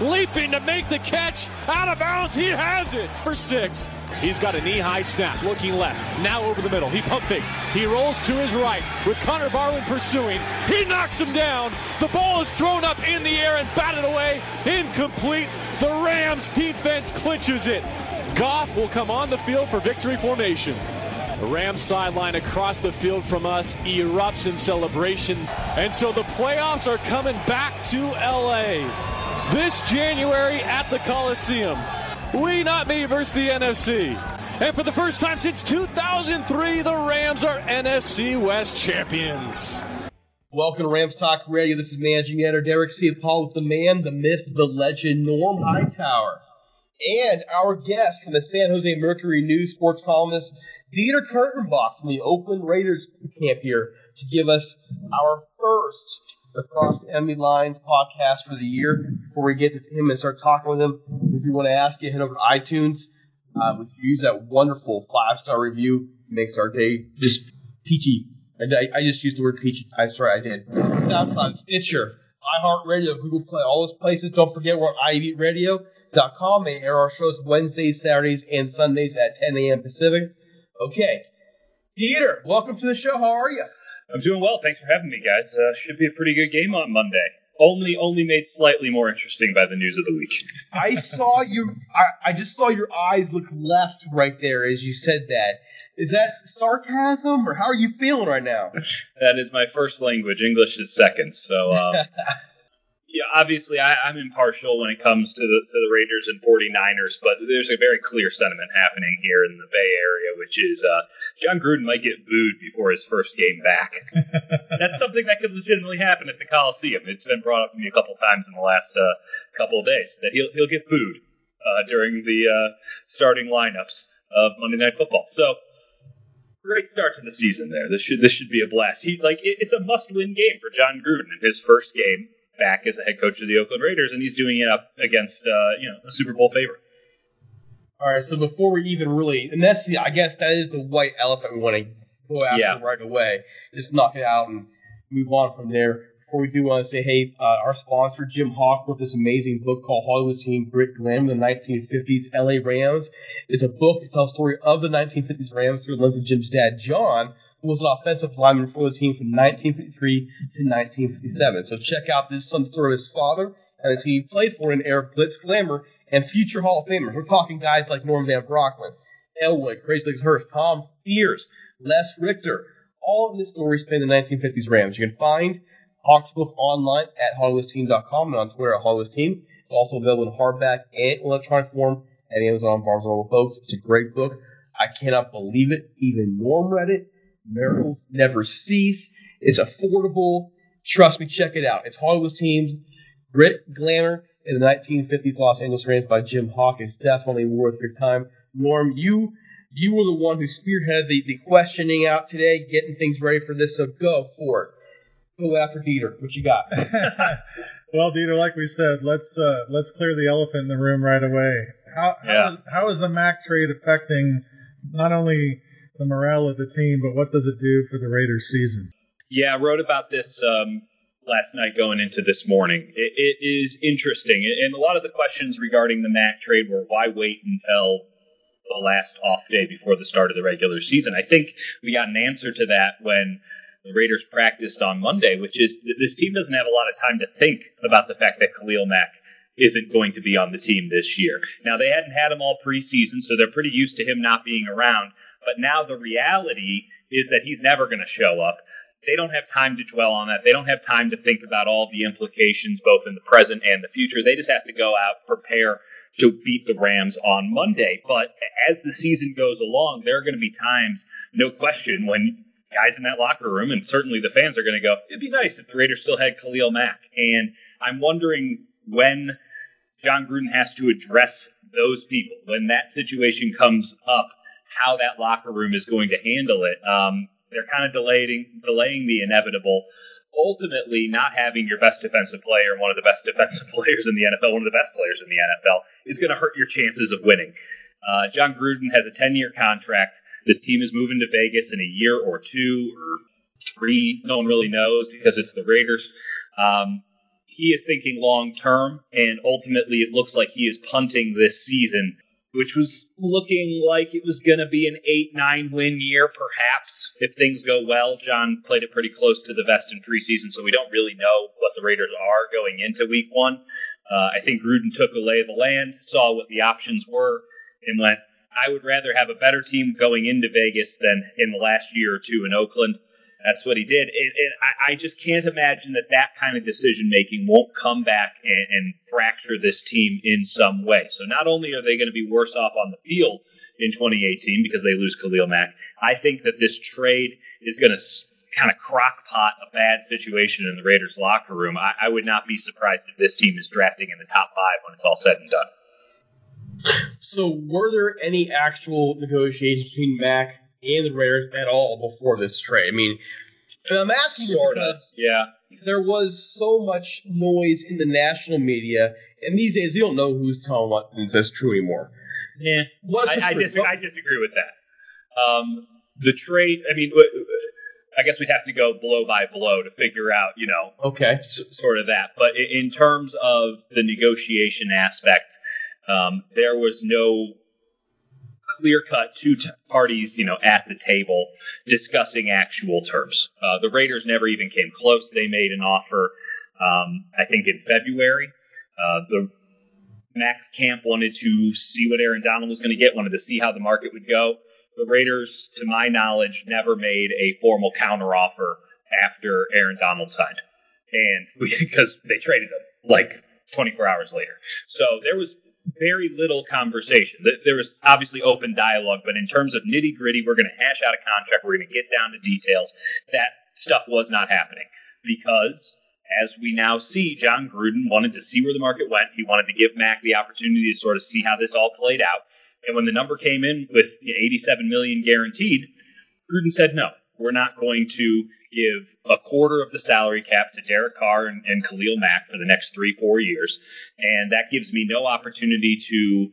leaping to make the catch. Out of bounds, he has it for six. He's got a knee-high snap, looking left. Now over the middle. He pump fakes. He rolls to his right with Connor Barwin pursuing. He knocks him down. The ball is thrown up in the air and batted away. Incomplete. The Rams defense clinches it. Goff will come on the field for victory formation. The Rams sideline across the field from us erupts in celebration. And so the playoffs are coming back to LA this January at the Coliseum. We not me versus the NFC. And for the first time since 2003, the Rams are NFC West champions. Welcome to Rams Talk Radio. This is managing editor Derek Ciapala with the man, the myth, the legend, Norm Hightower. And our guest from the San Jose Mercury News sports columnist, Dieter Kurtenbach from the Oakland Raiders camp here to give us our first Across the Enemy Lines podcast for the year. Before we get to him and start talking with him, if you want to ask it, head over to iTunes. Uh, if you use that wonderful five star review, it makes our day just peachy. I, I, just used the word peachy. I'm sorry, I did. SoundCloud, Stitcher, iHeartRadio, Google Play, all those places. Don't forget we're on iVeetradio.com. They air our shows Wednesdays, Saturdays, and Sundays at 10 a.m. Pacific. Okay. Dieter, welcome to the show. How are you? I'm doing well. Thanks for having me, guys. Uh, should be a pretty good game on Monday. Only, only made slightly more interesting by the news of the week. I saw you. I, I just saw your eyes look left right there as you said that. Is that sarcasm, or how are you feeling right now? that is my first language. English is second. So, um, yeah, obviously I, I'm impartial when it comes to the to the Raiders and 49ers, but there's a very clear sentiment happening here in the Bay Area, which is uh, Jon Gruden might get booed before his first game back. That's something that could legitimately happen at the Coliseum. It's been brought up to me a couple times in the last uh, couple of days that he'll he'll get booed uh, during the uh, starting lineups of Monday Night Football. So great start to the season there. This should this should be a blast. He like it, it's a must win game for Jon Gruden in his first game back as the head coach of the Oakland Raiders, and he's doing it up against uh, you know a Super Bowl favorite. All right, so before we even really, and that's the, I guess that is the white elephant we want to go after Yeah. right away. Just knock it out and move on from there. Before we do want to say, hey, uh, our sponsor Jim Hock wrote this amazing book called Hollywood Team Grit Glam, the 1950s LA Rams. It's a book that tells the story of the 1950s Rams through the lens of Jim's dad, John, was an offensive lineman for the team from 1953 to 1957. So check out this son story of his father and he played for in of Blitz Glamour and future Hall of Famers. We're talking guys like Norm Van Brocklin, Elroy, Crazy Legs Hirsch, Tom Fears, Les Richter. All of this story spanned the 1950s Rams. You can find Hock's book online at HollywoodTeam.com and on Twitter at HollywoodTeam. It's also available in hardback and electronic form at Amazon, Barnes & Noble, folks. It's a great book. I cannot believe it. Even Norm read it. Miracles never cease. It's affordable. Trust me, check it out. It's Hollywood Team's Grit, Glamour, in the 1950s Los Angeles Rams by Jim Hock is definitely worth your time. Norm, you you were the one who spearheaded the, the questioning out today, getting things ready for this, so go for it. Go after Dieter. What you got? well, Dieter, like we said, let's uh, let's clear the elephant in the room right away. How how, Yeah. is, how is the Mack trade affecting not only the morale of the team, but what does it do for the Raiders season? Yeah, I wrote about this um, last night going into this morning. It, it is interesting. And a lot of the questions regarding the Mack trade were why wait until the last off day before the start of the regular season? I think we got an answer to that when the Raiders practiced on Monday, which is this team doesn't have a lot of time to think about the fact that Khalil Mack isn't going to be on the team this year. Now, they hadn't had him all preseason, so they're pretty used to him not being around. But now the reality is that he's never going to show up. They don't have time to dwell on that. They don't have time to think about all the implications, both in the present and the future. They just have to go out, prepare to beat the Rams on Monday. But as the season goes along, there are going to be times, no question, when guys in that locker room, and certainly the fans are going to go, it'd be nice if the Raiders still had Khalil Mack. And I'm wondering when Jon Gruden has to address those people, when that situation comes up, how that locker room is going to handle it. Um, they're kind of delaying, delaying the inevitable. Ultimately, not having your best defensive player one of the best defensive players in the NFL, one of the best players in the NFL, is going to hurt your chances of winning. Uh, Jon Gruden has a 10 year contract. This team is moving to Vegas in a year or two or three. No one really knows because it's the Raiders. Um, he is thinking long term, and ultimately, it looks like he is punting this season, which was looking like it was going to be an 8 9 win year, perhaps, if things go well. Jon played it pretty close to the vest in preseason, so we don't really know what the Raiders are going into week one. Uh, I think Gruden took a lay of the land, saw what the options were, and went, I would rather have a better team going into Vegas than in the last year or two in Oakland. That's what he did. And, and I, I just can't imagine that that kind of decision making won't come back and, and fracture this team in some way. So not only are they going to be worse off on the field in 2018 because they lose Khalil Mack, I think that this trade is going to kind of crockpot a bad situation in the Raiders locker room. I, I would not be surprised if this team is drafting in the top five when it's all said and done. So, were there any actual negotiations between Mack and the Raiders at all before this trade? I mean, and I'm asking this Sort of, yeah. there was so much noise in the national media, and these days you don't know who's telling what that's true anymore. Yeah, I, I, disagree, I disagree with that. Um, the trade, I mean, I guess we'd have to go blow by blow to figure out, you know, Okay. s- sort of that. But in terms of the negotiation aspect, um, there was no clear cut two t- parties, you know, at the table discussing actual terms. Uh, the Raiders never even came close. They made an offer, um, I think, in February. Uh, the Mack's Camp wanted to see what Aaron Donald was going to get, wanted to see how the market would go. The Raiders, to my knowledge, never made a formal counteroffer after Aaron Donald signed, and because they traded him like 24 hours later. So there was very little conversation. There was obviously open dialogue, but in terms of nitty gritty, we're going to hash out a contract, we're going to get down to details. That stuff was not happening because as we now see, Jon Gruden wanted to see where the market went. He wanted to give Mack the opportunity to sort of see how this all played out. And when the number came in with 87 million guaranteed, Gruden said no. We're not going to give a quarter of the salary cap to Derek Carr and, and Khalil Mack for the next three, four years. And that gives me no opportunity to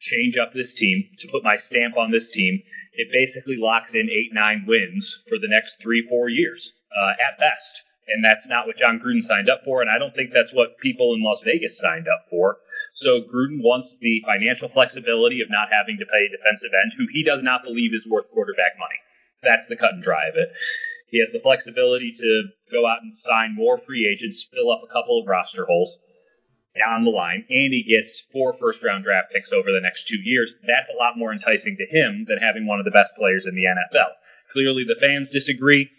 change up this team, to put my stamp on this team, it basically locks in eight, nine wins for the next three, four years uh, at best. And that's not what Jon Gruden signed up for, and I don't think that's what people in Las Vegas signed up for. So Gruden wants the financial flexibility of not having to pay a defensive end who he does not believe is worth quarterback money. That's the cut and dry of it. He has the flexibility to go out and sign more free agents, fill up a couple of roster holes down the line, and he gets four first round draft picks over the next two years. That's a lot more enticing to him than having one of the best players in the NFL. Clearly, the fans disagree.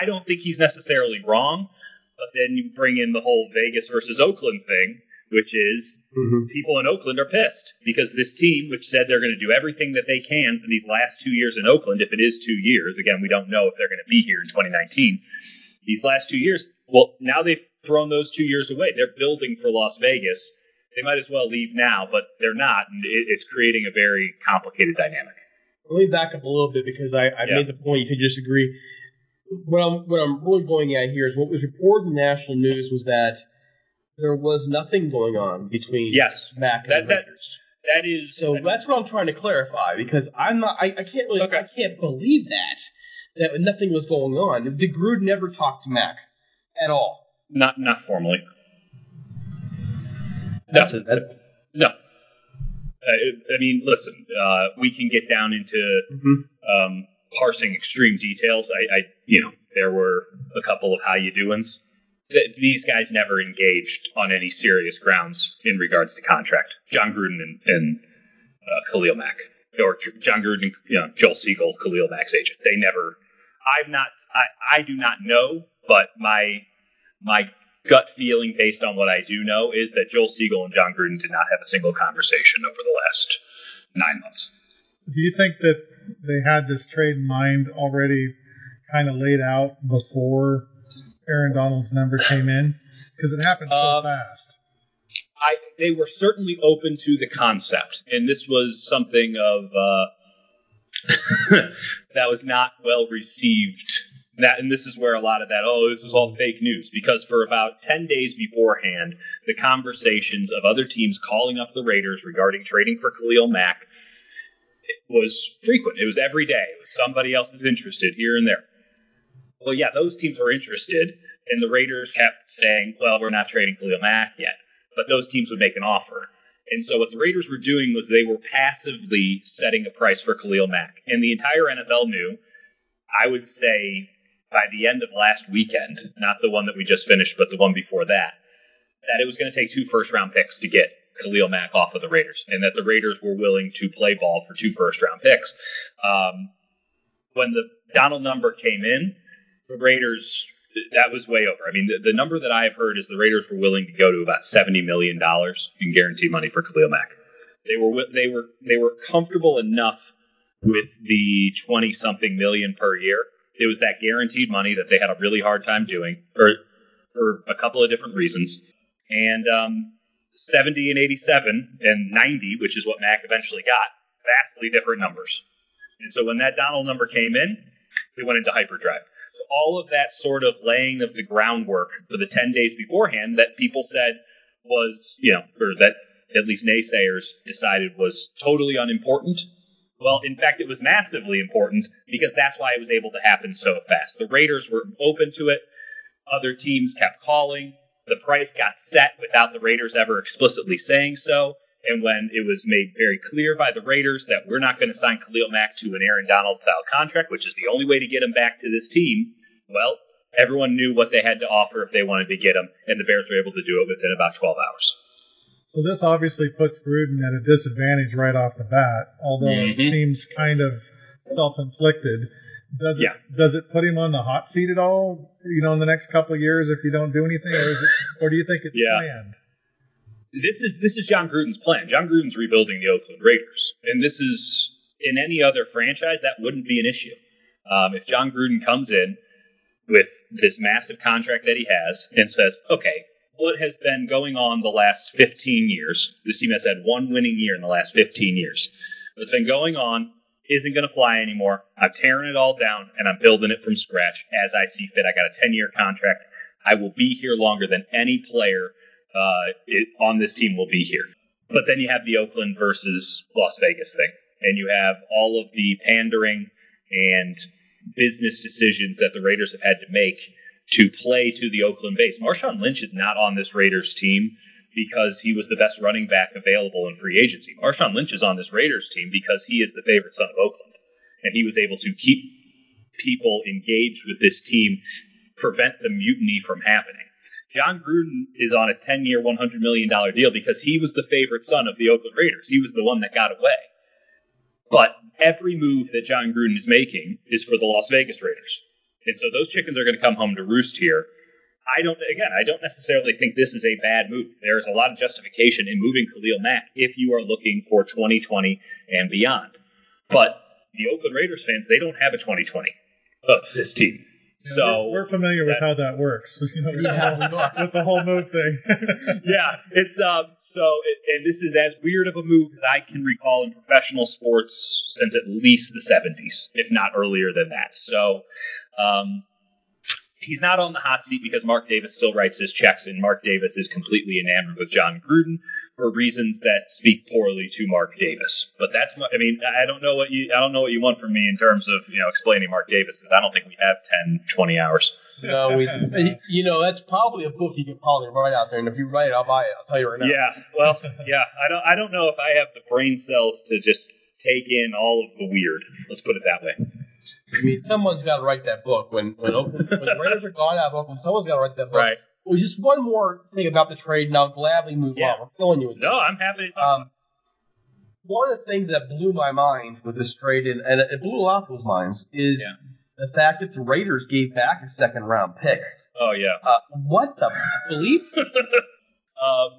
I don't think he's necessarily wrong, but then you bring in the whole Vegas versus Oakland thing, which is Mm-hmm. people in Oakland are pissed because this team, which said they're going to do everything that they can for these last two years in Oakland, if it is two years, again, we don't know if they're going to be here in 2019. These last two years, well, now they've thrown those two years away. They're building for Las Vegas. They might as well leave now, but they're not, and it, it's creating a very complicated dynamic. Let me back up a little bit because I, I Yeah. made the point you could disagree. What I'm what I'm really going at here is what was reported in national news was that there was nothing going on between Yes, Mack and that- the that- that is So that's what I'm trying to clarify because I'm not I, I can't really Okay. I can't believe that that nothing was going on. Did Gruden never talked to Mack at all? not not formally. That's it. That, No. Uh, I mean, listen, uh, we can get down into Mhm. um, parsing extreme details. I, I, you know, there were a couple of how you doings. Th- These guys never engaged on any serious grounds in regards to contract. Jon Gruden and, and uh, Khalil Mack, or Jon Gruden, you know, Joel Segal, Khalil Mack's agent. They never. I'm not. I, I do not know, but my my gut feeling based on what I do know is that Joel Segal and Jon Gruden did not have a single conversation over the last nine months. Do you think that they had this trade in mind already kind of laid out before Aaron Donald's number came in? Because it happened so Uh, fast. I they were certainly open to the concept, and this was something of uh, that was not well received. That and this is where a lot of that oh this was all fake news because for about ten days beforehand, the conversations of other teams calling up the Raiders regarding trading for Khalil Mack was frequent. It was every day. It was somebody else is interested here and there. Well, yeah, those teams were interested, and the Raiders kept saying, "Well, we're not trading Khalil Mack yet." but those teams would make an offer. And so what the Raiders were doing was they were passively setting a price for Khalil Mack. And the entire NFL knew, I would say by the end of last weekend, not the one that we just finished, but the one before that, that it was going to take two first round picks to get Khalil Mack off of the Raiders, and that the Raiders were willing to play ball for two first round picks. Um, when the Donald number came in, Raiders that was way over. I mean, the, the number that I have heard is the Raiders were willing to go to about seventy million dollars in guarantee money for Khalil Mack. They were they were they were comfortable enough with the twenty something million per year. It was that guaranteed money that they had a really hard time doing, for for a couple of different reasons. And um, seventy and eighty seven and ninety, which is what Mack eventually got, vastly different numbers. And so when that Donald number came in, we went into hyperdrive all of that sort of laying of the groundwork for the 10 days beforehand that people said was, you know, or that at least naysayers decided was totally unimportant. Well, in fact, it was massively important because that's why it was able to happen so fast. The Raiders were open to it. Other teams kept calling. The price got set without the Raiders ever explicitly saying so. And when it was made very clear by the Raiders that we're not going to sign Khalil Mack to an Aaron Donald style contract, which is the only way to get him back to this team, well, everyone knew what they had to offer if they wanted to get him, and the Bears were able to do it within about 12 hours. So this obviously puts Gruden at a disadvantage right off the bat, although it Mhm. seems kind of self-inflicted. Does it Yeah. does it put him on the hot seat at all? You know, in the next couple of years, if you don't do anything, or is it, or do you think it's Yeah. planned? This is this is Jon Gruden's plan. Jon Gruden's rebuilding the Oakland Raiders, and this is in any other franchise that wouldn't be an issue. Um, if Jon Gruden comes in with this massive contract that he has and says, "Okay, what has been going on the last 15 years? This team has had one winning year in the last 15 years. What's been going on isn't going to fly anymore. I'm tearing it all down and I'm building it from scratch as I see fit. I got a 10 year contract. I will be here longer than any player uh, it, on this team will be here. But then you have the Oakland versus Las Vegas thing, and you have all of the pandering and business decisions that the Raiders have had to make to play to the Oakland base. Marshawn Lynch is not on this Raiders team because he was the best running back available in free agency. Marshawn Lynch is on this Raiders team because he is the favorite son of Oakland, and he was able to keep people engaged with this team, prevent the mutiny from happening. Jon Gruden is on a 10 year, $100 million deal because he was the favorite son of the Oakland Raiders. He was the one that got away. But every move that Jon Gruden is making is for the Las Vegas Raiders. And so those chickens are going to come home to roost here. I don't, again, I don't necessarily think this is a bad move. There's a lot of justification in moving Khalil Mack if you are looking for 2020 and beyond. But the Oakland Raiders fans, they don't have a 2020 of this team. Yeah, so we're, we're familiar with how that works. You know, with, the whole, with the whole move thing. yeah, it's um. So, it, and this is as weird of a move as I can recall in professional sports since at least the '70s, if not earlier than that. So, um, he's not on the hot seat because Mark Davis still writes his checks, and Mark Davis is completely enamored with Jon Gruden for reasons that speak poorly to Mark Davis. But that's, my, I mean, I don't know what you, I don't know what you want from me in terms of you know explaining Mark Davis because I don't think we have 10, 20 hours. No, we, you know, that's probably a book you could probably write out there, and if you write it, I'll buy it. I'll tell you right now. Yeah, well, yeah, I don't, I don't know if I have the brain cells to just take in all of the weird. Let's put it that way. I mean, someone's got to write that book. When when, Oakland, when the Raiders are gone out of Oakland, someone's got to write that book. Right. Well, just one more thing about the trade, and I'll gladly move Yeah. on. We're filling you with No, I'm happy to talk. Um, one of the things that blew my mind with this trade, and, and it blew a lot of people's minds, is Yeah. the fact that the Raiders gave back a second round pick. oh yeah. Uh, what the bleep? Um,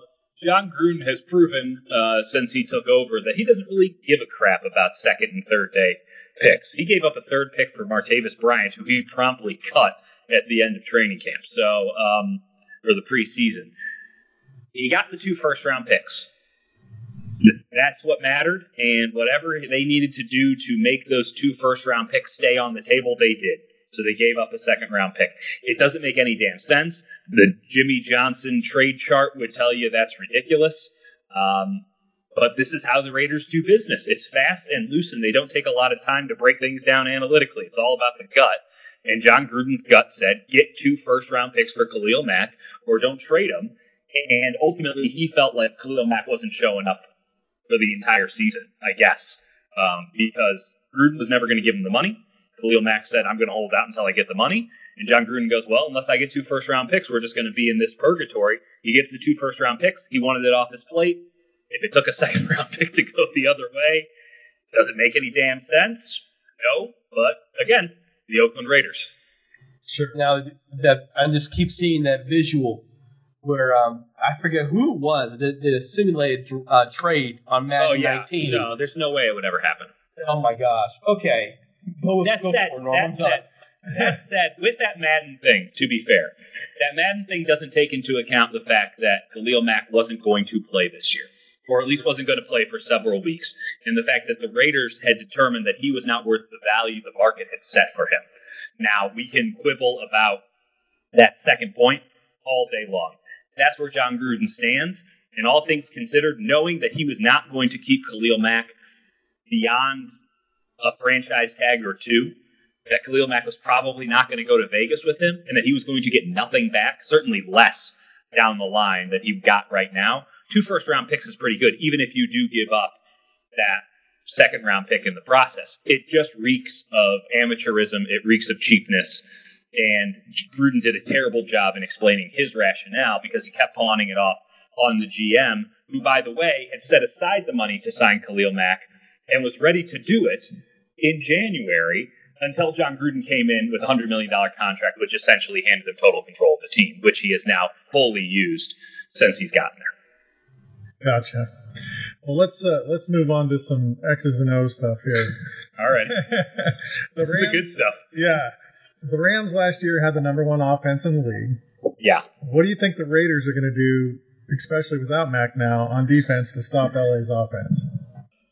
Jon Gruden has proven uh, since he took over that he doesn't really give a crap about second and third day picks. He gave up a third pick for Martavis Bryant, who he promptly cut at the end of training camp. So, um, or the preseason, he got the two first round picks. That's what mattered, and whatever they needed to do to make those two first round picks stay on the table, they did. So they gave up a second round pick. It doesn't make any damn sense. The Jimmy Johnson trade chart would tell you that's ridiculous. Um, but this is how the Raiders do business. It's fast and loose, and they don't take a lot of time to break things down analytically. It's all about the gut. And Jon Gruden's gut said, get two first round picks for Khalil Mack or don't trade him. And ultimately, he felt like Khalil Mack wasn't showing up for the entire season, I guess, um, because Gruden was never going to give him the money. Khalil Mack said, I'm going to hold out until I get the money. And Jon Gruden goes, Well, unless I get two first round picks, we're just going to be in this purgatory. He gets the two first round picks. He wanted it off his plate. If it took a second round pick to go the other way, does it make any damn sense? No. But again, the Oakland Raiders. Sure. Now that I just keep seeing that visual where um, I forget who it was that did a simulated uh, trade on Madden oh, yeah. 19. No, there's no way it would ever happen. Oh my gosh. Okay. Go, That go said, for it, Norm. I'm that done. said, that said, with that Madden thing, to be fair, that Madden thing doesn't take into account the fact that Khalil Mack wasn't going to play this year, or at least wasn't going to play for several weeks, and the fact that the Raiders had determined that he was not worth the value the market had set for him. Now, we can quibble about that second point all day long. That's where Jon Gruden stands, and all things considered, knowing that he was not going to keep Khalil Mack beyond a franchise tag or two, that Khalil Mack was probably not going to go to Vegas with him, and that he was going to get nothing back, certainly less down the line that he got right now. Two first round picks is pretty good, even if you do give up that second round pick in the process. It just reeks of amateurism, it reeks of cheapness. And Gruden did a terrible job in explaining his rationale because he kept pawning it off on the GM, who, by the way, had set aside the money to sign Khalil Mack and was ready to do it in January until Jon Gruden came in with a $100 million contract, which essentially handed him total control of the team, which he has now fully used since he's gotten there. Gotcha. Well, let's uh, let's move on to some X's and O's stuff here. All right. the the good stuff. yeah, the Rams last year had the number one offense in the league. Yeah. What do you think the Raiders are going to do, especially without Mack now, on defense to stop LA's offense?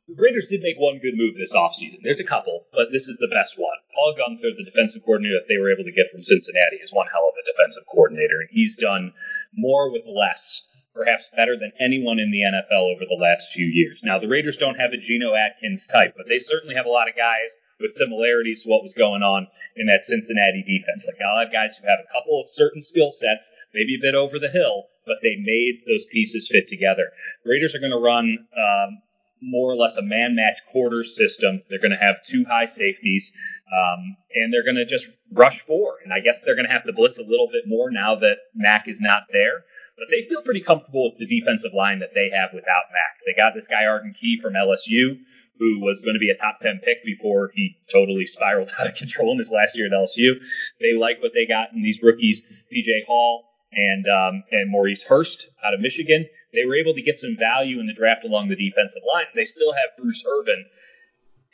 The Raiders did make one good move this offseason. There's a couple, but this is the best one. Paul Guenther, the defensive coordinator that they were able to get from Cincinnati, is one hell of a defensive coordinator, and he's done more with less perhaps better than anyone in the NFL over the last few years. Now, the Raiders don't have a Geno Atkins type, but they certainly have a lot of guys with similarities to what was going on in that Cincinnati defense. Like a lot of guys who have a couple of certain skill sets, maybe a bit over the hill, but they made those pieces fit together. Raiders are going to run um, more or less a man match quarter system. They're going to have two high safeties, um, and they're going to just rush four. And I guess they're going to have to blitz a little bit more now that Mack is not there. But they feel pretty comfortable with the defensive line that they have without Mack. They got this guy Arden Key from LSU, who was going to be a top 10 pick before he totally spiraled out of control in his last year at LSU. They like what they got in these rookies, PJ Hall and um, and Maurice Hurst out of Michigan. They were able to get some value in the draft along the defensive line. They still have Bruce Irvin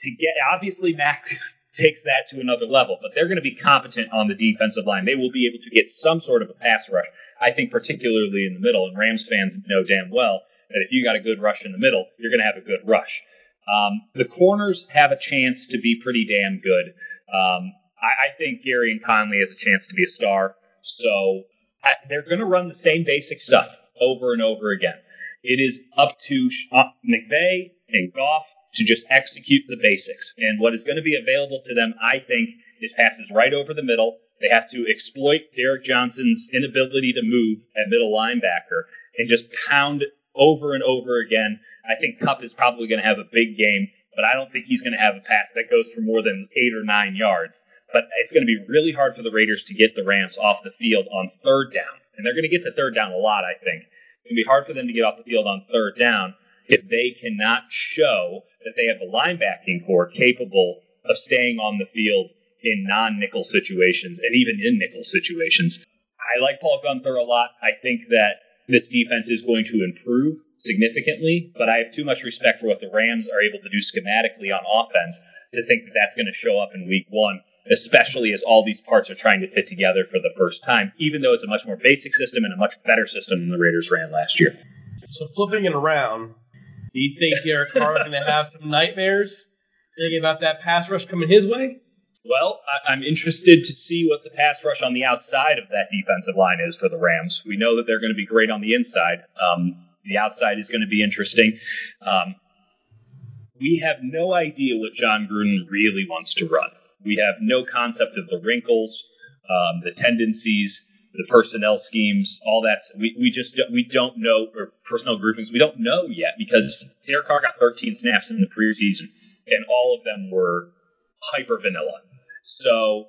to get. Obviously, Mack takes that to another level, but they're going to be competent on the defensive line. They will be able to get some sort of a pass rush. I think particularly in the middle, and Rams fans know damn well that if you got a good rush in the middle, you're going to have a good rush. Um, the corners have a chance to be pretty damn good. Um, I, I, think and Conley has a chance to be a star. So I, they're going to run the same basic stuff over and over again. It is up to uh, McVay and Goff to just execute the basics. And what is going to be available to them, I think, is passes right over the middle. They have to exploit Derrick Johnson's inability to move at middle linebacker and just pound over and over again. I think Kupp is probably going to have a big game, but I don't think he's going to have a pass that goes for more than eight or nine yards. But it's going to be really hard for the Raiders to get the Rams off the field on third down. And they're going to get to third down a lot, I think. It's going to be hard for them to get off the field on third down if they cannot show that they have a linebacking corps capable of staying on the field in non nickel situations and even in nickel situations. I like Paul Guenther a lot. I think that this defense is going to improve significantly, but I have too much respect for what the Rams are able to do schematically on offense to think that that's going to show up in week one, especially as all these parts are trying to fit together for the first time, even though it's a much more basic system and a much better system than the Raiders ran last year. So flipping it around, do you think Derek is going to have some nightmares thinking about that pass rush coming his way? Well, I, am interested to see what the pass rush on the outside of that defensive line is for the Rams. We know that they're going to be great on the inside. Um, the outside is going to be interesting. Um, we have no idea what Jon Gruden really wants to run. We have no concept of the wrinkles, um, the tendencies, the personnel schemes, all that. We, we just don't, we don't know, or personnel groupings, we don't know yet because Derek Carr got 13 snaps in the preseason, and all of them were hyper vanilla. So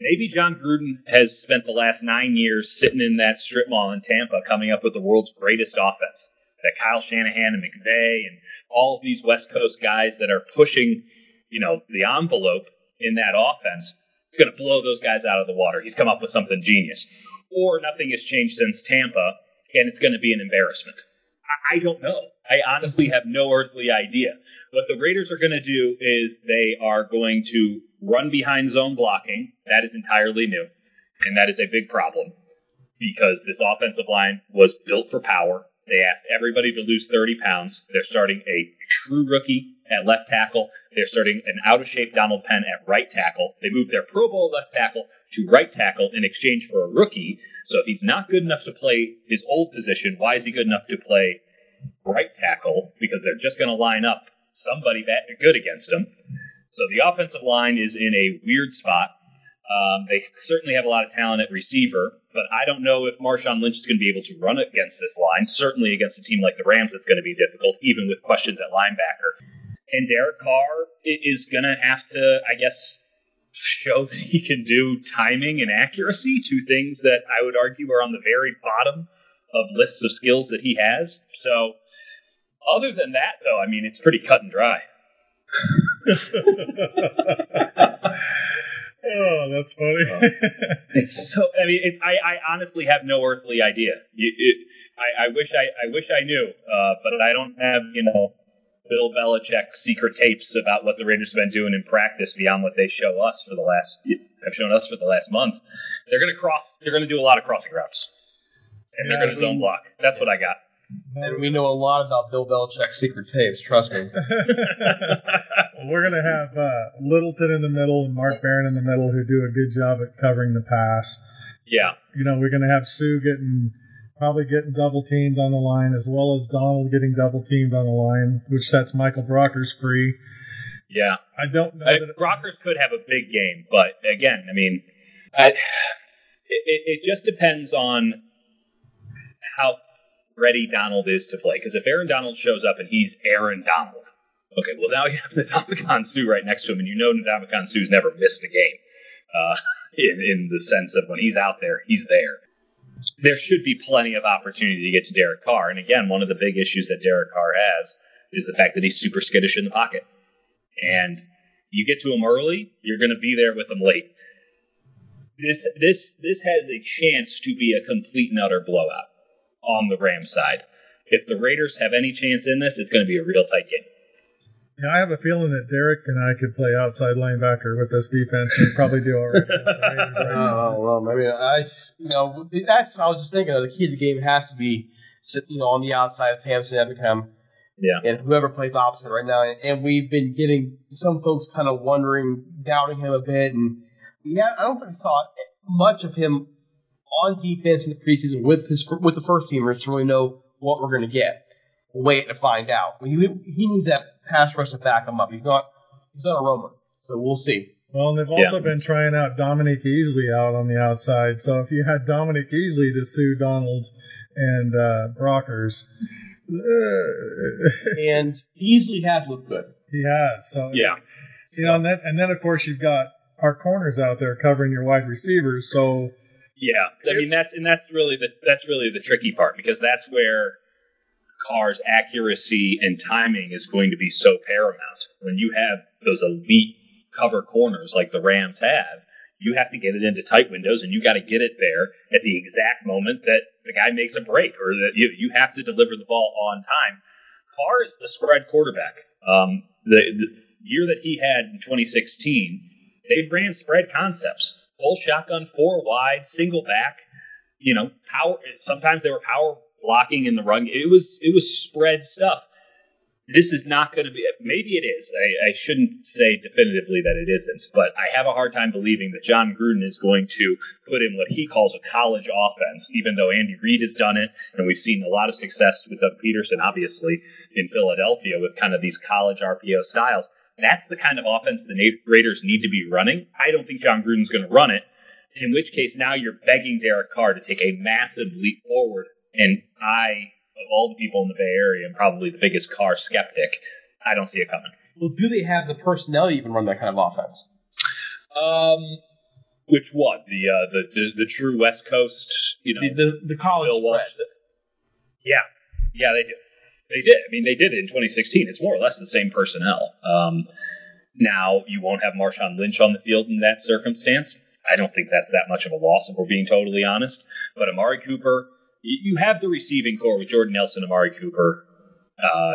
maybe Jon Gruden has spent the last nine years sitting in that strip mall in Tampa coming up with the world's greatest offense. That Kyle Shanahan and McVay and all of these West Coast guys that are pushing, you know, the envelope in that offense, it's going to blow those guys out of the water. He's come up with something genius. Or nothing has changed since Tampa, and it's going to be an embarrassment. I, I don't know. I honestly have no earthly idea. What the Raiders are going to do is they are going to run behind zone blocking. That is entirely new, and that is a big problem because this offensive line was built for power. They asked everybody to lose 30 pounds. They're starting a true rookie at left tackle. They're starting an out of shape Donald Penn at right tackle. They moved their Pro Bowl left tackle to right tackle in exchange for a rookie. So if he's not good enough to play his old position, why is he good enough to play right tackle? Because they're just going to line up somebody good against him. So the offensive line is in a weird spot. Um, they certainly have a lot of talent at receiver, but I don't know if Marshawn Lynch is going to be able to run against this line. Certainly against a team like the Rams, it's going to be difficult, even with questions at linebacker. And Derek Carr is going to have to, I guess, show that he can do timing and accuracy, two things that I would argue are on the very bottom of lists of skills that he has. So, other than that, though, I mean, it's pretty cut and dry. oh, that's funny. it's so. I mean, it's. I, I honestly have no earthly idea. You, it, I, I wish I, I wish I knew, uh, but I don't have, you know, Bill Belichick secret tapes about what the Raiders have been doing in practice beyond what they show us for the last have shown us for the last month. They're going to cross. They're going to do a lot of crossing routes, and they're going to zone block. That's what I got. And we know a lot about Bill Belichick's secret tapes. Trust me. we're going to have uh, Littleton in the middle and Mark Barron in the middle, who do a good job at covering the pass. Yeah. You know, we're going to have Suh getting probably getting double teamed on the line, as well as Donald getting double teamed on the line, which sets Michael Brockers free. Yeah, I don't know I, that. Brockers could have a big game, but again, I mean, I, it, it just depends on how ready Donald is to play. Because if Aaron Donald shows up and he's Aaron Donald, okay, well now you have Ndamukong Suh right next to him, and you know Ndamukong Suh's never missed a game. Uh, in, in the sense of when he's out there, he's there. There should be plenty of opportunity to get to Derek Carr. And again, one of the big issues that Derek Carr has is the fact that he's super skittish in the pocket. And you get to him early, you're going to be there with him late. This this this has a chance to be a complete and utter blowout on the Rams side. If the Raiders have any chance in this, it's going to be a real tight game. Yeah, I have a feeling that Derek and I could play outside linebacker with this defense and probably do all right. against the Raiders right now. Oh well, I mean, I just- you know that's what I was just thinking. Of. The key to the game has to be sit- you know on the outside of Samson Ebukam Yeah. and whoever plays opposite right now. And, and we've been getting some folks kind of wondering, doubting him a bit, and yeah, I don't think we saw much of him on defense in the preseason with his with the first teamers to really know what we're going to get. We'll wait to find out. He, he needs that pass rush to back him up. He's not he's not a roamer, so we'll see. Well, and they've also been trying out Dominic Easley out on the outside. So if you had Dominic Easley to Suh Donald and uh, Brockers, uh, And Easley has looked good. he has. So Yeah. you know, and then and then of course you've got our corners out there covering your wide receivers. So Yeah, I mean that's and that's really the that's really the tricky part because that's where Carr's accuracy and timing is going to be so paramount. When you have those elite cover corners like the Rams have, you have to get it into tight windows and you got to get it there at the exact moment that the guy makes a break or that you you have to deliver the ball on time. Carr is the spread quarterback. Um, the, the year that he had in 2016, they ran spread concepts, full shotgun, four wide, single back. You know, power. Sometimes they were power blocking in the run. It was it was spread stuff. This is not going to be. Maybe it is. I, I shouldn't say definitively that it isn't, but I have a hard time believing that Jon Gruden is going to put in what he calls a college offense. Even though Andy Reid has done it, and we've seen a lot of success with Doug Pederson, obviously in Philadelphia with kind of these college RPO styles. That's the kind of offense the Raiders need to be running. I don't think Jon Gruden's going to run it. In which case, now you're begging Derek Carr to take a massive leap forward. And I, of all the people in the Bay Area, am probably the biggest Carr skeptic. I don't see it coming. Well, do they have the personnel to even run that kind of offense? Um, which one? The uh, the, the the true West Coast, you know, The, the, the college Bill Walsh. spread. Yeah, yeah, they do. They did. I mean, they did it in 2016. It's more or less the same personnel. Um, now you won't have Marshawn Lynch on the field in that circumstance. I don't think that's that much of a loss, if we're being totally honest. But Amari Cooper, you, have the receiving corps with Jordan Nelson, Amari Cooper, uh,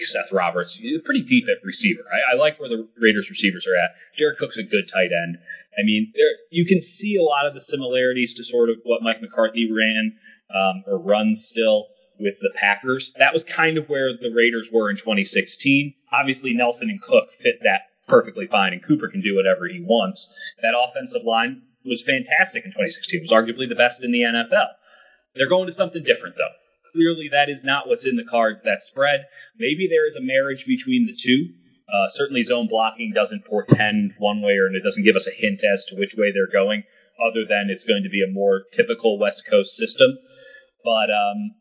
Seth Roberts, pretty deep at receiver. I, I like where the Raiders receivers are at. Jared Cook's a good tight end. I mean, there you can see a lot of the similarities to sort of what Mike McCarthy ran um, or runs still with the Packers. That was kind of where the Raiders were in 2016. Obviously, Nelson and Cook fit that perfectly fine, and Cooper can do whatever he wants. That offensive line was fantastic in 2016. It was arguably the best in the NFL. They're going to something different, though. Clearly, that is not what's in the cards, that spread. Maybe there is a marriage between the two. Uh, certainly, zone blocking doesn't portend one way or and it doesn't give us a hint as to which way they're going, other than it's going to be a more typical West Coast system. But um,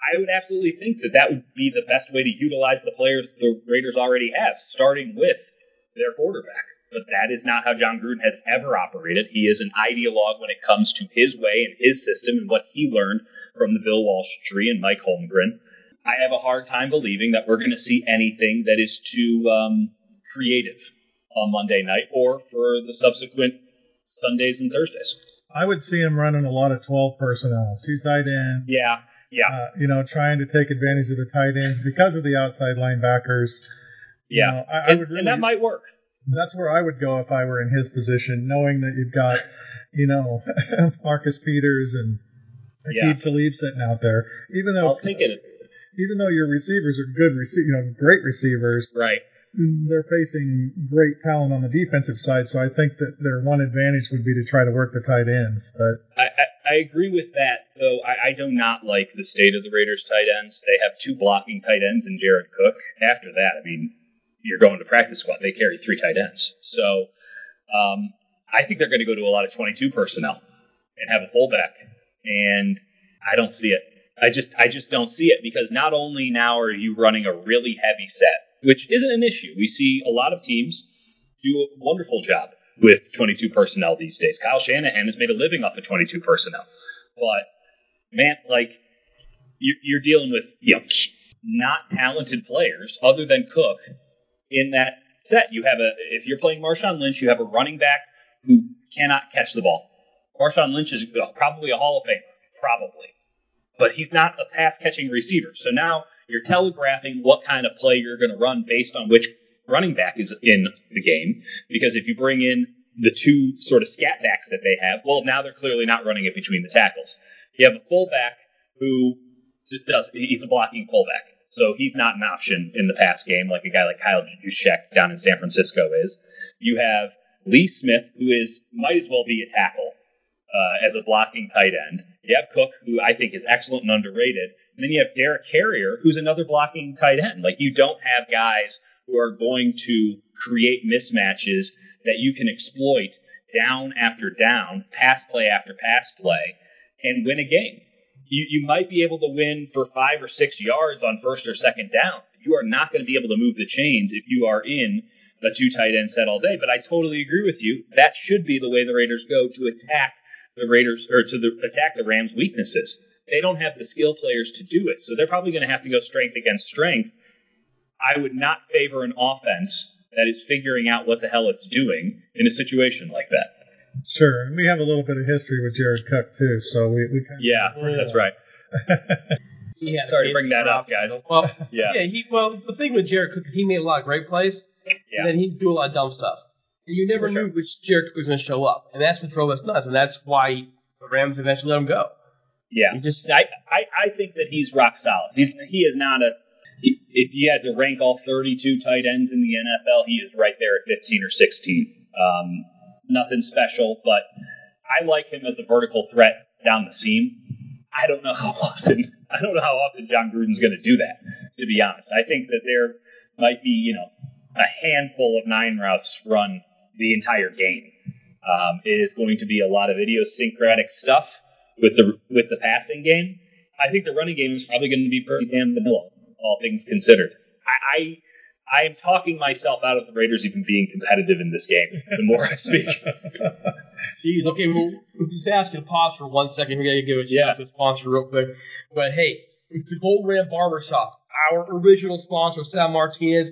I would absolutely think that that would be the best way to utilize the players the Raiders already have, starting with their quarterback. But that is not how Jon Gruden has ever operated. He is an ideologue when it comes to his way and his system and what he learned from the Bill Walsh tree and Mike Holmgren. I have a hard time believing that we're going to see anything that is too um, creative on Monday night or for the subsequent Sundays and Thursdays. I would see him running a lot of 12 personnel, two tight ends. Yeah, yeah, Uh, you know, trying to take advantage of the tight ends because of the outside linebackers. You yeah. know, I, I and, really, and that might work. That's where I would go if I were in his position, knowing that you've got, you know, Marcus Peters and Yeah. Aqib Talib sitting out there. Even though, I'll take it. even though your receivers are good, rece- you know, great receivers, Right. they're facing great talent on the defensive side. So I think that their one advantage would be to try to work the tight ends. But I, I, I I agree with that, though I, I do not like the state of the Raiders tight ends. They have two blocking tight ends and Jared Cook. After that, I mean, you're going to practice squad. They carry three tight ends. So um, I think they're going to go to a lot of 22 personnel and have a fullback. And I don't see it. I just I just don't see it because not only now are you running a really heavy set, which isn't an issue. We see a lot of teams do a wonderful job with 22 personnel these days. Kyle Shanahan has made a living off of 22 personnel. But man, like you're dealing with you know not talented players other than Cook in that set. You have a if you're playing Marshawn Lynch, you have a running back who cannot catch the ball. Marshawn Lynch is probably a Hall of Famer, probably but he's not a pass catching receiver. So now you're telegraphing what kind of play you're going to run based on which running back is in the game. Because if you bring in the two sort of scat backs that they have, well, now they're clearly not running it between the tackles. You have a fullback who just does, he's a blocking fullback. So he's not an option in the pass game like a guy like Kyle Juszczyk down in San Francisco is. You have Lee Smith, who is might as well be a tackle uh, as a blocking tight end. You have Cook, who I think is excellent and underrated. And then you have Derek Carrier, who's another blocking tight end. Like you don't have guys who are going to create mismatches that you can exploit down after down, pass play after pass play, and win a game. You, you might be able to win for five or six yards on first or second down. You are not going to be able to move the chains if you are in a two tight end set all day. But I totally agree with you. That should be the way the Raiders go to attack the Raiders or to the, attack the Rams' weaknesses. They don't have the skill players to do it, so they're probably going to have to go strength against strength. I would not favor an offense that is figuring out what the hell it's doing in a situation like that. Sure, and we have a little bit of history with Jared Cook too, so we, we kind of yeah, that's right. yeah, Sorry to bring that up, guys. Well, yeah, yeah. He well, the thing with Jared Cook is he made a lot of great plays, yeah. and then he'd do a lot of dumb stuff and you never knew which Jared Cook was going to show up, and that's what drove us nuts, and that's why the Rams eventually let him go. Yeah, he just I, I, I think that he's rock solid. He's he is not a if you had to rank all 32 tight ends in the NFL, he is right there at 15 or 16. Um, nothing special, but I like him as a vertical threat down the seam. I don't know how often I don't know how often Jon Gruden's going to do that. To be honest, I think that there might be you know a handful of nine routes run the entire game. Um, it is going to be a lot of idiosyncratic stuff with the with the passing game. I think the running game is probably going to be pretty damn vanilla, all things considered. I, I I am talking myself out of the Raiders even being competitive in this game. The more I speak. Jeez, okay, well, just ask you to pause for one second. We got to give a yeah. to sponsor real quick. But hey, the Gold Ram Barbershop, our original sponsor, Sal Martinez,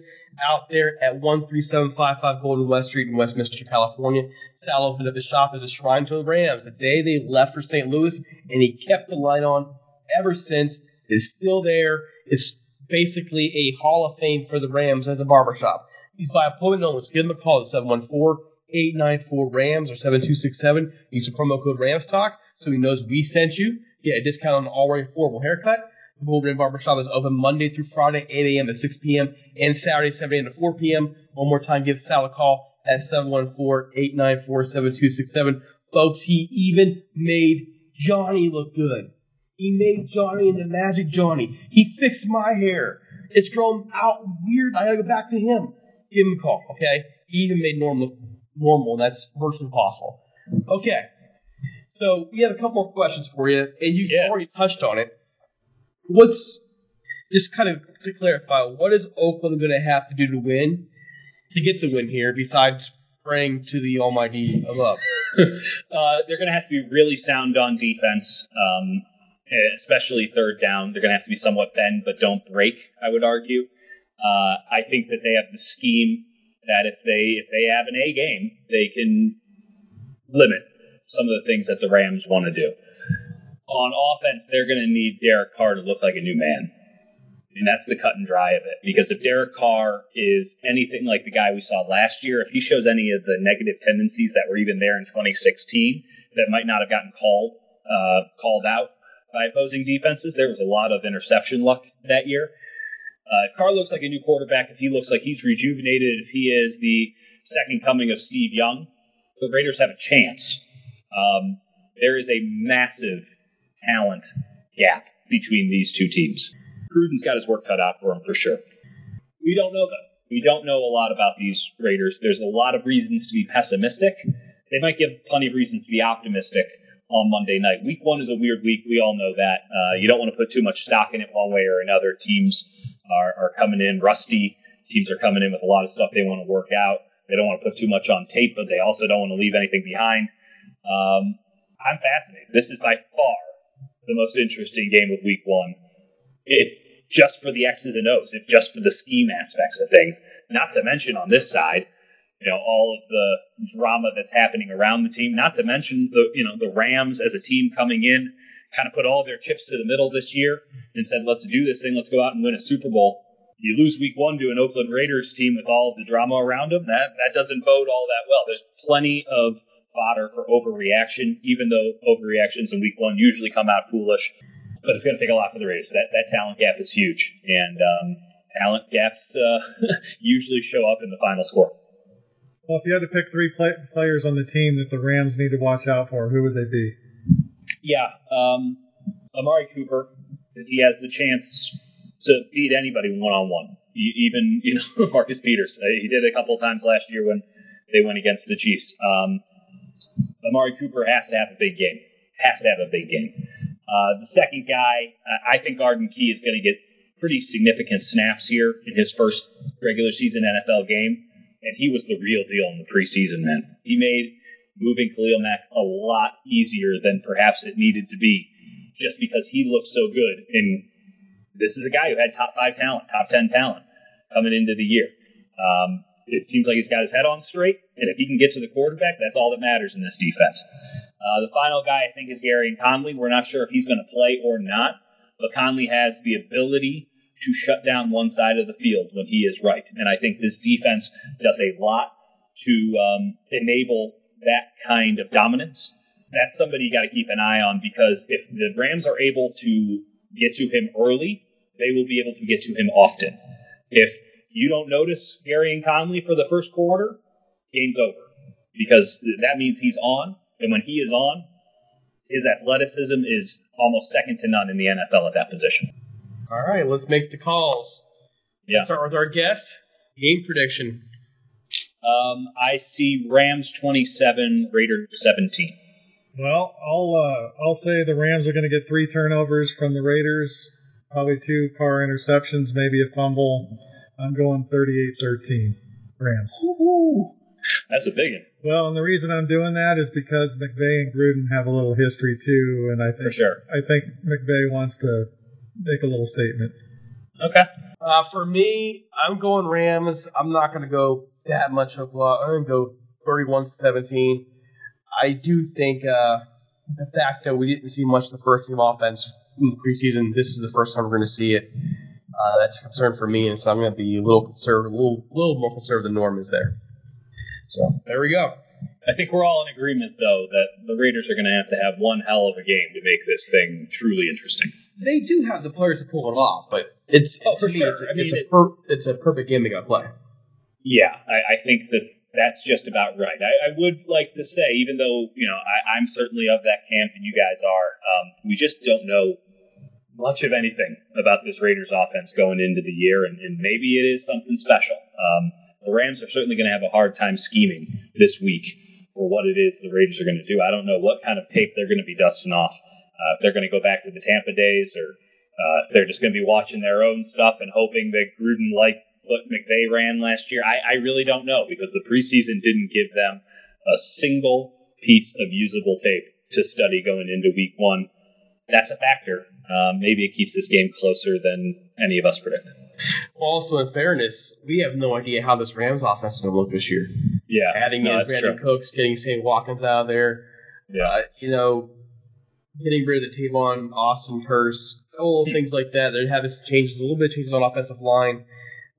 out there at 13755 Golden West Street in Westminster, California. Sal opened up his shop as a shrine to the Rams the day they left for St. Louis, and he kept the light on ever since. It's still there. It's basically a Hall of Fame for the Rams as a barbershop. He's by appointment only. Give him a call at 714 894 Rams or 7267. Use the promo code RAMSTALK so he knows we sent you. Get a discount on an already affordable haircut. The Golden Barbershop is open Monday through Friday, 8 a.m. to 6 p.m. and Saturday, 7 a.m. to 4 p.m. One more time, give Sal a call at 714-894-7267. Folks, he even made Johnny look good. He made Johnny into Magic Johnny. He fixed my hair. It's grown out weird. I gotta go back to him. Give him a call, okay? He even made Norm look normal, that's virtually impossible. Okay. So we have a couple more questions for you, and you yeah. already touched on it what's just kind of to clarify, what is Oakland going to have to do to win to get the win here besides praying to the Almighty above? uh, they're going to have to be really sound on defense, um, especially third down. They're going to have to be somewhat bend but don't break. I would argue. Uh, I think that they have the scheme that if they if they have an A game, they can limit some of the things that the Rams want to do on offense, they're going to need Derek Carr to look like a new man. And that's the cut and dry of it. Because if Derek Carr is anything like the guy we saw last year, if he shows any of the negative tendencies that were even there in 2016 that might not have gotten called uh, called out by opposing defenses, there was a lot of interception luck that year. Uh, if Carr looks like a new quarterback, if he looks like he's rejuvenated, if he is the second coming of Steve Young, the Raiders have a chance. Um, there is a massive talent gap between these two teams. Gruden's got his work cut out for him for sure. We don't know though. We don't know a lot about these Raiders. There's a lot of reasons to be pessimistic. They might give plenty of reasons to be optimistic on Monday night. Week one is a weird week. We all know that. Uh, you don't want to put too much stock in it one way or another. Teams are, are coming in rusty. Teams are coming in with a lot of stuff they want to work out. They don't want to put too much on tape, but they also don't want to leave anything behind. Um, I'm fascinated. This is by far the most interesting game of week one. If just for the X's and O's, if just for the scheme aspects of things, not to mention on this side, you know, all of the drama that's happening around the team, not to mention the, you know, the Rams as a team coming in, kind of put all their chips to the middle this year and said, let's do this thing, let's go out and win a Super Bowl. You lose week one to an Oakland Raiders team with all the drama around them, that, that doesn't bode all that well. There's plenty of fodder for overreaction, even though overreactions in week one usually come out foolish. But it's going to take a lot for the Raiders. That, that talent gap is huge. And um, talent gaps uh, usually show up in the final score. Well, if you had to pick three play- players on the team that the Rams need to watch out for, who would they be? Yeah, um, Amari Cooper, because he has the chance to beat anybody one on one. Even you know Marcus Peters, he did a couple of times last year when they went against the Chiefs. Um, Amari Cooper has to have a big game. Has to have a big game. Uh, the second guy, I think Arden Key is going to get pretty significant snaps here in his first regular season NFL game, and he was the real deal in the preseason. Man, he made moving Khalil Mack a lot easier than perhaps it needed to be, just because he looked so good. And this is a guy who had top five talent, top ten talent coming into the year. Um, it seems like he's got his head on straight, and if he can get to the quarterback, that's all that matters in this defense. Uh, the final guy, I think, is Gareon Conley. We're not sure if he's going to play or not, but Conley has the ability to shut down one side of the field when he is right. And I think this defense does a lot to um, enable that kind of dominance. That's somebody you got to keep an eye on because if the Rams are able to get to him early, they will be able to get to him often. If you don't notice Gareon Conley for the first quarter, game's over because that means he's on and when he is on, his athleticism is almost second to none in the NFL at that position. All right, let's make the calls. Yeah. Let's start with our guest. Game prediction. Um, I see Rams 27, Raiders 17. Well, I'll uh, I'll say the Rams are going to get three turnovers from the Raiders, probably two Carr interceptions, maybe a fumble. I'm going 38-13 Rams. Woo-hoo. That's a big one. Well, and the reason I'm doing that is because McVay and Gruden have a little history too, and I think For sure. I think McVay wants to make a little statement. Okay. Uh, for me, I'm going Rams. I'm not going to go that much Oklahoma. I'm going to go 31 17. I do think uh, the fact that we didn't see much of the first team offense in preseason, this is the first time we're going to see it. Uh, that's a concern for me, and so I'm going to be a little conservative, a little, little more conservative than Norm is there. So there we go. I think we're all in agreement, though, that the Raiders are going to have to have one hell of a game to make this thing truly interesting. They do have the players to pull it off, but it's Oh, for me, sure. it's, a, I mean, it's, a it- per, it's a perfect game they got to play. Yeah, I, I think that that's just about right. I, I would like to say, even though you know I, I'm certainly of that camp, and you guys are, um, we just don't know much of anything about this Raiders offense going into the year, and, and maybe it is something special. Um, the Rams are certainly going to have a hard time scheming this week for what it is the Raiders are going to do. I don't know what kind of tape they're going to be dusting off. Uh, if they're going to go back to the Tampa days, or uh, if they're just going to be watching their own stuff and hoping that Gruden liked what McVay ran last year. I, I really don't know because the preseason didn't give them a single piece of usable tape to study going into week one. That's a factor. Um, maybe it keeps this game closer than any of us predict. Also, in fairness, we have no idea how this Rams offense is going to look this year. Yeah, Adding no, in Brandin true. Cooks, getting St. Watkins out of there, Yeah, uh, you know, getting rid of the Tavon Austin curse, all things like that. They have some changes, a little bit of changes on offensive line.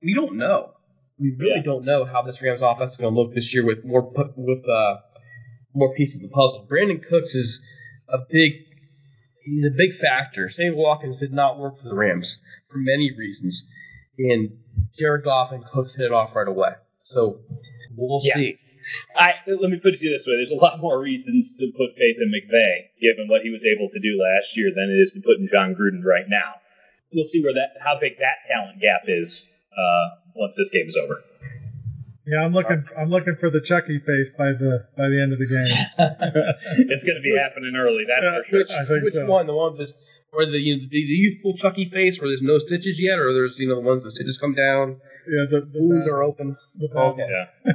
We don't know. We really Yeah. don't know how this Rams offense is going to look this year with more with uh, more pieces of the puzzle. Brandin Cooks is a big he's a big factor. St. Watkins did not work for the Rams for many reasons, and Jared Goff and Cooks hit it off right away. So we'll Yeah. see. I let me put it this way: there's a lot more reasons to put faith in McVay, given what he was able to do last year, than it is to put in Jon Gruden right now. We'll see where that how big that talent gap is uh, once this game is over. Yeah, I'm looking. I'm looking for the Chucky face by the by the end of the game. it's going to be happening early. That's Yeah, for sure. Which, I think which so. one? The one with this, or the, you know, the the youthful Chucky face, where there's no stitches yet, or there's you know the ones the stitches come down, Yeah, the, the wounds are open. the Okay. Yeah.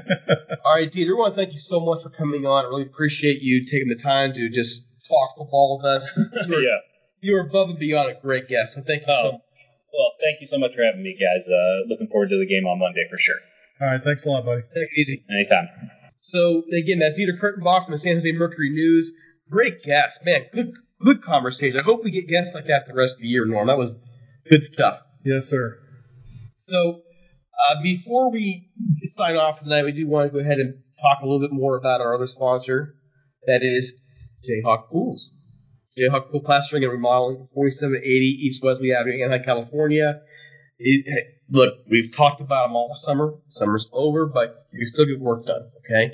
All right, Dieter, we want to thank you so much for coming on. I really appreciate you taking the time to just talk football with us. You were, yeah. you were above and beyond a great guest, so thank you. Oh. So Well, thank you so much for having me, guys. Uh, looking forward to the game on Monday for sure. All right, thanks a lot, buddy. Take it easy. Anytime. So again, that's Dieter Kurtenbach from the San Jose Mercury News. Great guest, man. Good, good conversation. I hope we get guests like that the rest of the year, Norm. That was good stuff. Yes, sir. So, uh, before we sign off tonight, we do want to go ahead and talk a little bit more about our other sponsor, that is Jayhawk Pools. Jayhawk Pool Plastering and Remodeling, 4780 East Wesley Avenue, Anaheim, California. It, look, we've talked about them all summer. Summer's over, but we still get work done, okay?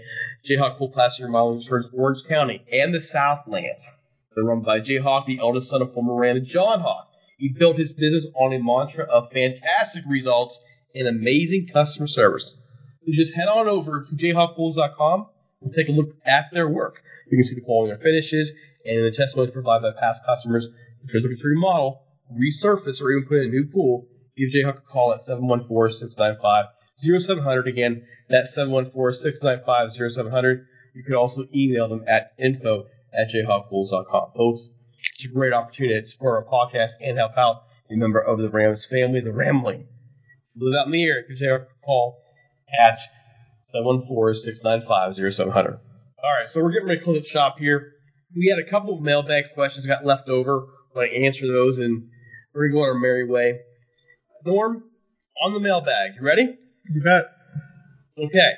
Jayhawk Pool Plastering and Remodeling serves Orange County and the Southlands. They're run by Jayhawk, the eldest son of former Miranda John Hawk. He built his business on a mantra of fantastic results and amazing customer service. So just head on over to jayhawkpools.com and take a look at their work. You can see the quality of their finishes and the testimonies provided by past customers. If you're looking to remodel, resurface, or even put in a new pool, give Jayhawk a call at 714-695-0700. Again, that's 714-695-0700. You can also email them at info at jayhawkpools.com. Folks, it's a great opportunity to support our podcast and help out a member of the Rams family, the Rambling. You live out in the area, give Jayhawk a call at 714-695-0700. All right, so we're getting ready to close the shop here. We had a couple of mailbag questions got left over. I'm going to answer those, and we're going to go on our merry way. Norm, on the mailbag, you ready? You bet. Okay.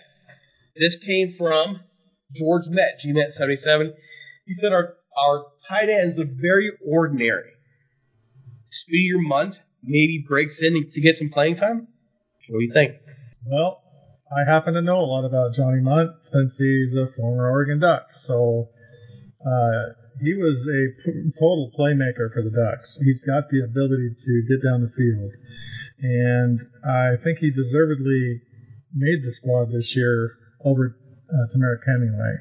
This came from George Met, GMet77. He said our, our tight ends look very ordinary. Speedy Mundt maybe breaks in to get some playing time? What do you think? Well, I happen to know a lot about Johnny Mundt since he's a former Oregon Duck. So uh, he was a total playmaker for the Ducks. He's got the ability to get down the field. And I think he deservedly made the squad this year over uh, Temarrick Hemingway.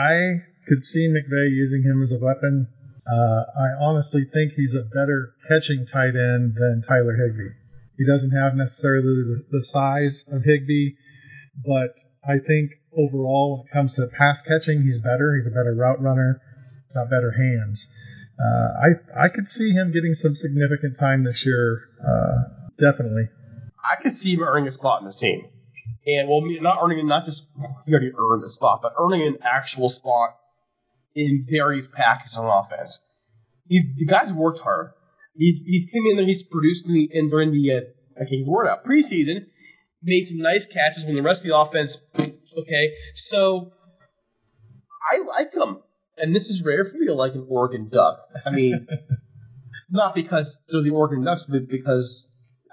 I could see McVay using him as a weapon. Uh, I honestly think he's a better catching tight end than Tyler Higbee. He doesn't have necessarily the, the size of Higbee, but I think overall, when it comes to pass catching, he's better. He's a better route runner, got better hands. Uh, I I could see him getting some significant time this year, uh, definitely. I could see him earning a spot in this team. And, well, not earning, not just, he already earned a spot, but earning an actual spot in various packages on offense. He, the guy's worked hard. He's he's come in there, he's produced in the, in, during the, uh, I can't word out, preseason, made some nice catches when the rest of the offense, okay, so I like him. And this is rare for me to like an Oregon Duck. I mean, not because they're the Oregon Ducks, but because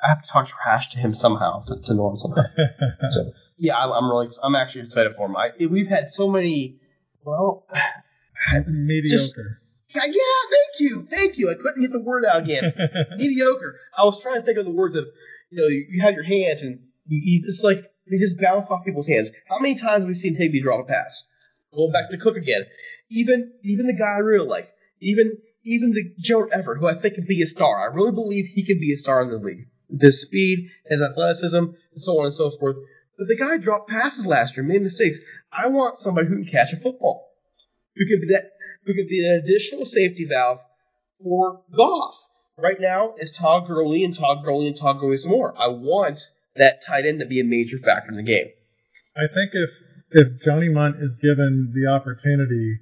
I have to talk trash to him somehow, to, to Norm somehow. so, yeah, I, I'm really, I'm actually excited for him. I, we've had so many, well, Mediocre. yeah, thank you, thank you. I couldn't get the word out again. Mediocre. I was trying to think of the words of, you know, you, you have your hands and you, you just like they just bounce off people's hands. How many times have we seen Higbee drop a pass? Going back to Cook again. Even even the guy I really like, even even the Joe Everett, who I think can be a star. I really believe he can be a star in the league. His speed, his athleticism, and so on and so forth. But the guy dropped passes last year, made mistakes. I want somebody who can catch a football, who can be that, who can be an additional safety valve for Goff. Right now, it's Todd Gurley and Todd Gurley and Todd Gurley some more. I want that tight end to be a major factor in the game. I think if if Johnny Mundt is given the opportunity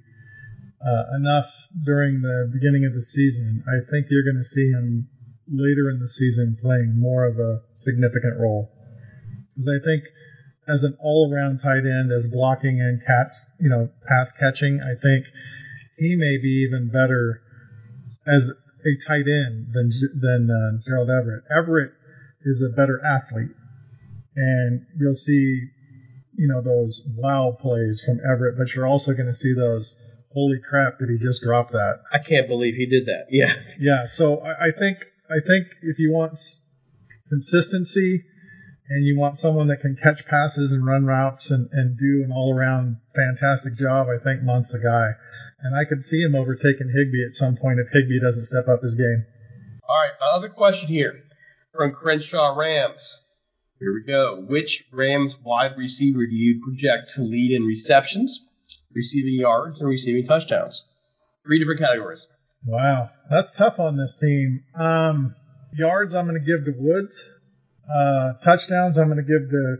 uh, enough during the beginning of the season, I think you're going to see him later in the season playing more of a significant role. Because I think as an all-around tight end, as blocking and cats, you know, pass catching, I think he may be even better as a tight end than than uh, Gerald Everett. Everett is a better athlete, and you'll see you know those wow plays from Everett, but you're also going to see those holy crap did he just drop that? I can't believe he did that. Yeah. Yeah. So I, I think I think if you want consistency and you want someone that can catch passes and run routes and, and do an all around fantastic job, I think Mundt's the guy. And I could see him overtaking Higbee at some point if Higbee doesn't step up his game. All right, another question here from Crenshaw Rams. Here we go. Which Rams wide receiver do you project to lead in receptions, receiving yards, and receiving touchdowns? Three different categories. Wow, that's tough on this team. Um, yards, I'm going to give to Woods. Uh, touchdowns, I'm going to give to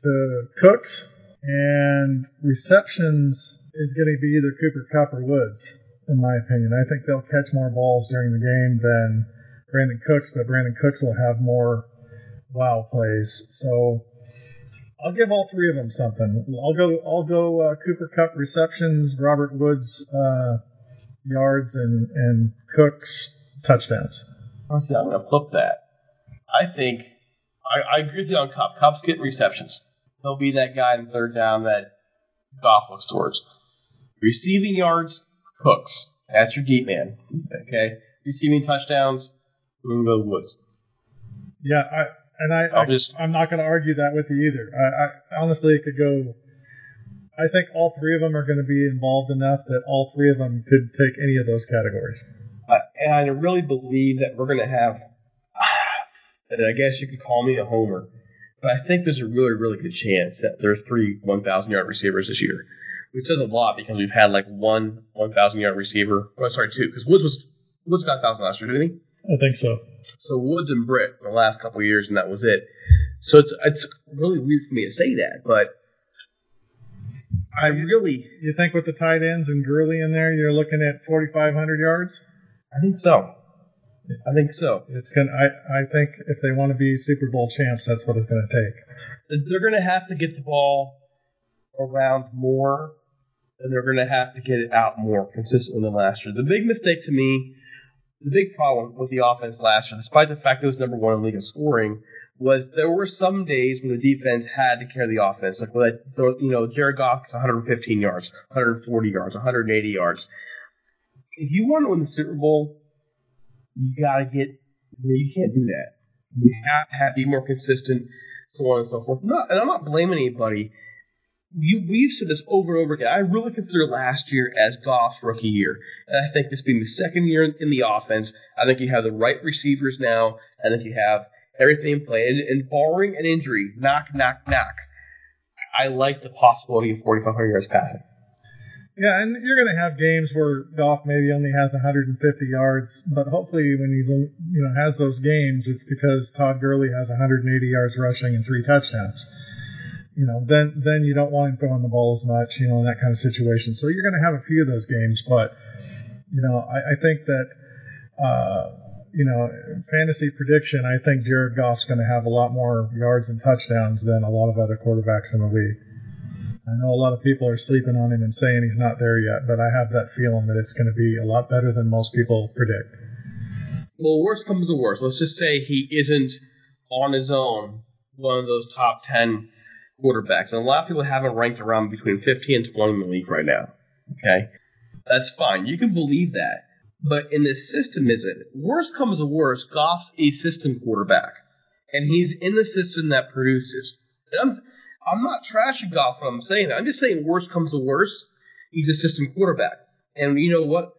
to Cooks, and receptions is going to be either Cooper Kupp or Woods, in my opinion. I think they'll catch more balls during the game than Brandin Cooks, but Brandin Cooks will have more wow plays. So I'll give all three of them something. I'll go. I'll go uh, Cooper Kupp receptions, Robert Woods uh, yards, and and Cooks touchdowns. Honestly, I'm going to flip that. I think I, I agree with you on Kupp. Kupp's getting receptions. He'll be that guy in third down that Goff looks towards. Receiving yards, Cooks. That's your deep man. Okay. Receiving touchdowns, we're going to go Woods. Yeah, I and I, I'll I just- I'm not going to argue that with you either. I, I honestly it could go. I think all three of them are going to be involved enough that all three of them could take any of those categories. I, and I really believe that we're going to have, and I guess you could call me a homer, but I think there's a really, really good chance that there's three 1,000 yard receivers this year, which says a lot because we've had like one 1,000 yard receiver. Oh, sorry, two, because Woods was Woods got 1,000 last year, didn't he? I think so. So Woods and Britt in the last couple of years, and that was it. So it's it's really weird for me to say that, but I really You think with the tight ends and Gurley in there, you're looking at 4,500 yards? I think so. I think so. It's gonna. I, I think if they want to be Super Bowl champs, that's what it's going to take. they're going to have to get the ball around more, and they're going to have to get it out more consistently than last year. The big mistake to me, the big problem with the offense last year, despite the fact it was number one in league in scoring, was there were some days when the defense had to carry the offense. Like, when that, you know, Jared Goff gets 115 yards, 140 yards, 180 yards. If you want to win the Super Bowl, you got to get, you can't do that. You have to have, be more consistent so on and so forth. Not, and I'm not blaming anybody. You, we've said this over and over again. I really consider last year as Goff's rookie year, and I think this being the second year in, in the offense, I think you have the right receivers now. and think you have everything in play, and, and barring an injury, knock, knock, knock. I like the possibility of 4,500 yards passing. Yeah, and you're going to have games where Goff maybe only has 150 yards, but hopefully when he's you know has those games, it's because Todd Gurley has 180 yards rushing and three touchdowns. You know, then then you don't want him throwing the ball as much, you know, in that kind of situation. So you're going to have a few of those games, but you know, I, I think that uh, you know, fantasy prediction, I think Jared Goff's going to have a lot more yards and touchdowns than a lot of other quarterbacks in the league. I know a lot of people are sleeping on him and saying he's not there yet, but I have that feeling that it's going to be a lot better than most people predict. Well, worst comes to worst. Let's just say he isn't on his own one of those top 10 quarterbacks. And a lot of people have him ranked around between 50 and 20 in the league right now. Okay? That's fine. You can believe that. But in this system, is it? Worst comes to worst, Goff's a system quarterback. And he's in the system that produces. And I'm, I'm not trashing Goff when I'm saying that. I'm just saying worst comes to worst, he's a system quarterback. And you know what?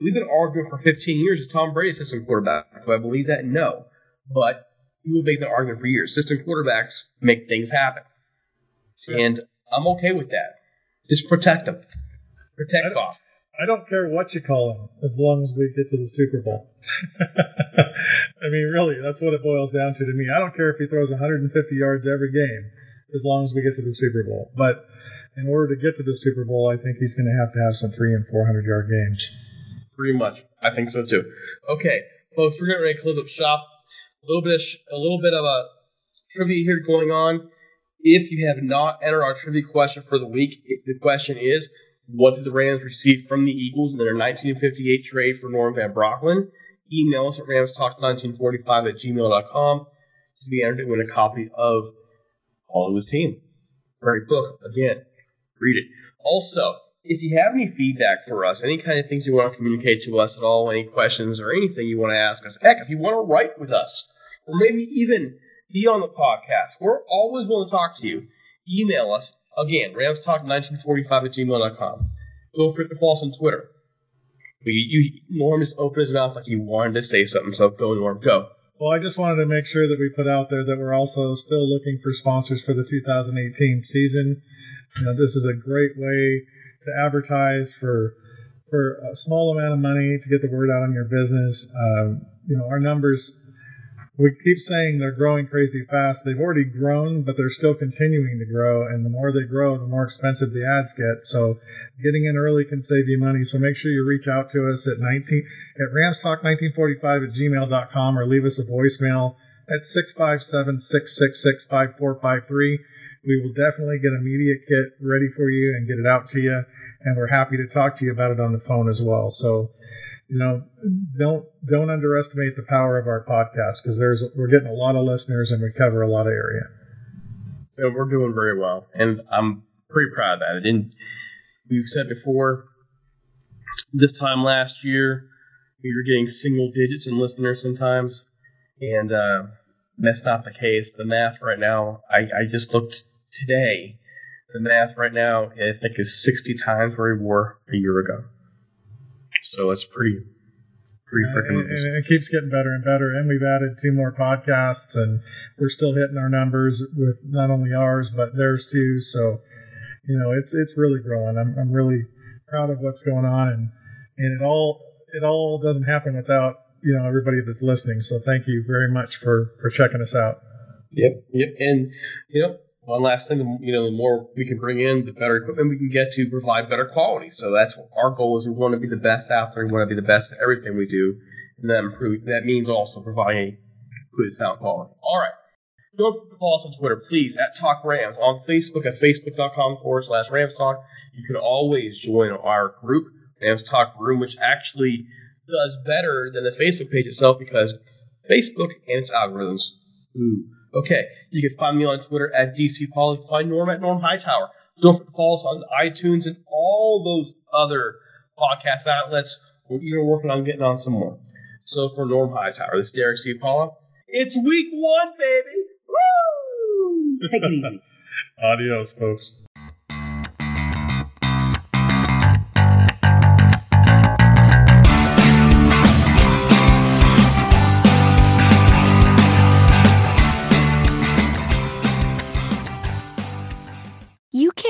We've been arguing for 15 years is Tom Brady a system quarterback. Do I believe that? No. But people make the argument for years. System quarterbacks make things happen. And I'm okay with that. Just protect them. Protect Goff. I don't care what you call him as long as we get to the Super Bowl. I mean, really, that's what it boils down to to me. I don't care if he throws 150 yards every game as long as we get to the Super Bowl. But in order to get to the Super Bowl, I think he's going to have to have some three and 400 yard games. Pretty much. I think so too. Okay, folks, we're getting ready to close up shop. A little bit of sh- a little bit of a trivia here going on. If you have not entered our trivia question for the week, the question is, what did the Rams receive from the Eagles in their 1958 trade for Norm Van Brocklin? Email us at ramstalk1945 at gmail.com to be entered to win a copy of Hollywood's team. Great book. Again, read it. Also, if you have any feedback for us, any kind of things you want to communicate to us at all, any questions or anything you want to ask us, heck, if you want to write with us, or maybe even be on the podcast, we're always willing to talk to you. Email us, again, ramstalk1945 at gmail.com. Don't forget to follow us on Twitter. You, you, Norm just opened his mouth like he wanted to say something, so go, Norm, go. Well, I just wanted to make sure that we put out there that we're also still looking for sponsors for the 2018 season. You know, this is a great way to advertise for for a small amount of money to get the word out on your business. Um, you know, our numbers we keep saying they're growing crazy fast. They've already grown, but they're still continuing to grow. And the more they grow, the more expensive the ads get. So getting in early can save you money. So make sure you reach out to us at 19 at ramstalk1945 at gmail.com or leave us a voicemail at 657-666-5453. We will definitely get a media kit ready for you and get it out to you. And we're happy to talk to you about it on the phone as well. So you know, don't don't underestimate the power of our podcast because there's we're getting a lot of listeners and we cover a lot of area. So we're doing very well, and I'm pretty proud of that. And we've said before, this time last year, we were getting single digits in listeners sometimes, and uh, that's not the case. The math right now, I, I just looked today. The math right now, I think, is 60 times where we were a year ago. So it's pretty pretty freaking. And, and, it keeps getting better and better. And we've added two more podcasts, and we're still hitting our numbers with not only ours but theirs too. So you know, it's it's really growing. I'm I'm really proud of what's going on, and and it all it all doesn't happen without you know everybody that's listening. So thank you very much for for checking us out. Yep, yep, and you know one last thing, you know, the more we can bring in, the better equipment we can get to provide better quality. So that's what our goal is. We want to be the best out there. We want to be the best at everything we do, and that improve. That means also providing good sound quality. All right. Don't follow us on Twitter, please, at Talk Rams. On Facebook at facebook.com forward slash Rams Talk. You can always join our group, Rams Talk Room, which actually does better than the Facebook page itself because Facebook and its algorithms. Ooh Okay, you can find me on Twitter at DC Paul. Find Norm at Norm Hightower. Don't forget to follow us on iTunes and all those other podcast outlets. We're even working on getting on some more. So for Norm Hightower, this is Derek Ciapala. It's week one, baby. Woo! Take it easy. Adios, folks.